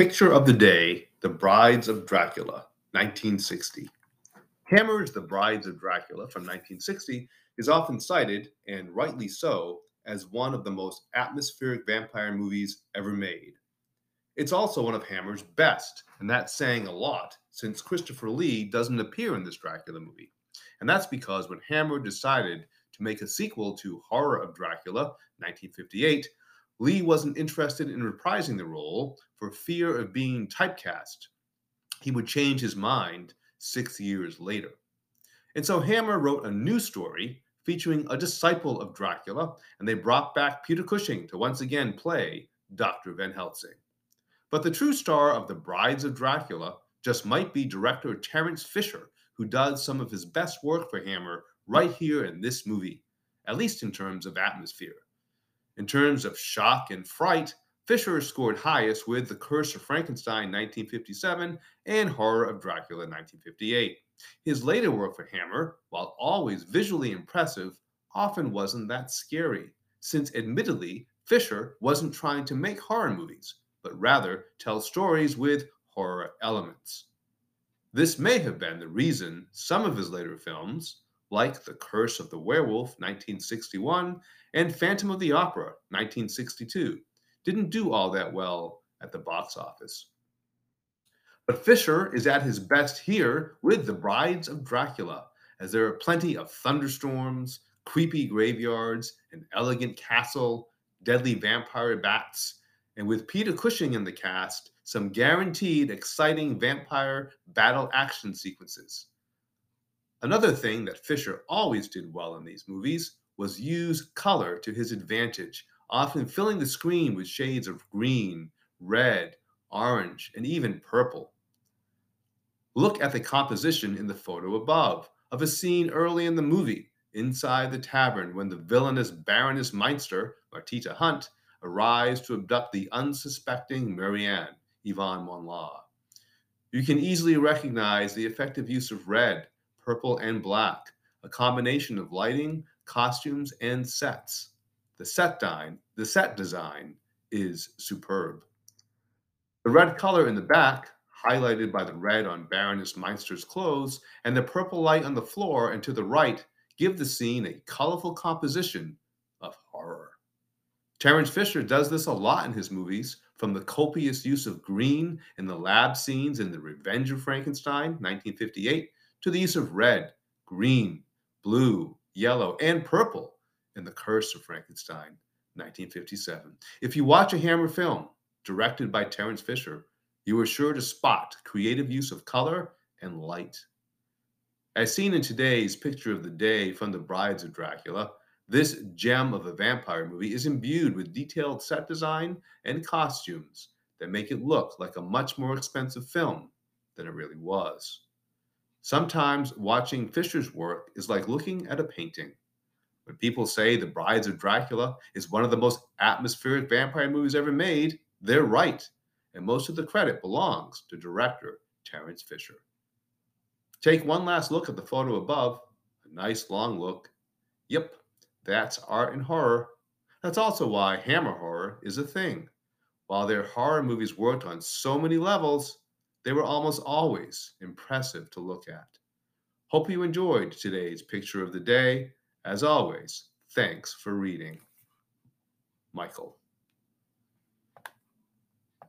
Picture of the Day The Brides of Dracula, 1960. Hammer's The Brides of Dracula from 1960 is often cited, and rightly so, as one of the most atmospheric vampire movies ever made. It's also one of Hammer's best, and that's saying a lot since Christopher Lee doesn't appear in this Dracula movie. And that's because when Hammer decided to make a sequel to Horror of Dracula, 1958, Lee wasn't interested in reprising the role for fear of being typecast. He would change his mind six years later. And so Hammer wrote a new story featuring a disciple of Dracula, and they brought back Peter Cushing to once again play Dr. Van Helsing. But the true star of The Brides of Dracula just might be director Terence Fisher, who does some of his best work for Hammer right here in this movie, at least in terms of atmosphere. In terms of shock and fright, Fisher scored highest with The Curse of Frankenstein 1957 and Horror of Dracula 1958. His later work for Hammer, while always visually impressive, often wasn't that scary, since admittedly, Fisher wasn't trying to make horror movies, but rather tell stories with horror elements. This may have been the reason some of his later films, like The Curse of the Werewolf, 1961, and Phantom of the Opera, 1962, didn't do all that well at the box office. But Fisher is at his best here with The Brides of Dracula, as there are plenty of thunderstorms, creepy graveyards, an elegant castle, deadly vampire bats, and with Peter Cushing in the cast, some guaranteed exciting vampire battle action sequences. Another thing that Fisher always did well in these movies was use color to his advantage, often filling the screen with shades of green, red, orange, and even purple. Look at the composition in the photo above of a scene early in the movie inside the tavern when the villainous Baroness Meinster, Martita Hunt, arrives to abduct the unsuspecting Marianne, Yvonne Monlaur. You can easily recognize the effective use of red, purple, and black, a combination of lighting, costumes, and sets. The set design, the set design is superb. The red color in the back, highlighted by the red on Baroness Meinster's clothes, and the purple light on the floor and to the right, give the scene a colorful composition of horror. Terence Fisher does this a lot in his movies, from the copious use of green in the lab scenes in The Revenge of Frankenstein, 1958, to the use of red, green, blue, yellow, and purple in The Curse of Frankenstein, 1957. If you watch a Hammer film directed by Terence Fisher, you are sure to spot creative use of color and light. As seen in today's picture of the day from The Brides of Dracula, this gem of a vampire movie is imbued with detailed set design and costumes that make it look like a much more expensive film than it really was. Sometimes watching Fisher's work is like looking at a painting. When people say The Brides of Dracula is one of the most atmospheric vampire movies ever made, they're right, and most of the credit belongs to director Terence Fisher. Take one last look at the photo above, a nice long look. Yep, that's art and horror. That's also why Hammer horror is a thing. While their horror movies worked on so many levels, they were almost always impressive to look at. Hope you enjoyed today's picture of the day. As always, thanks for reading. Michael.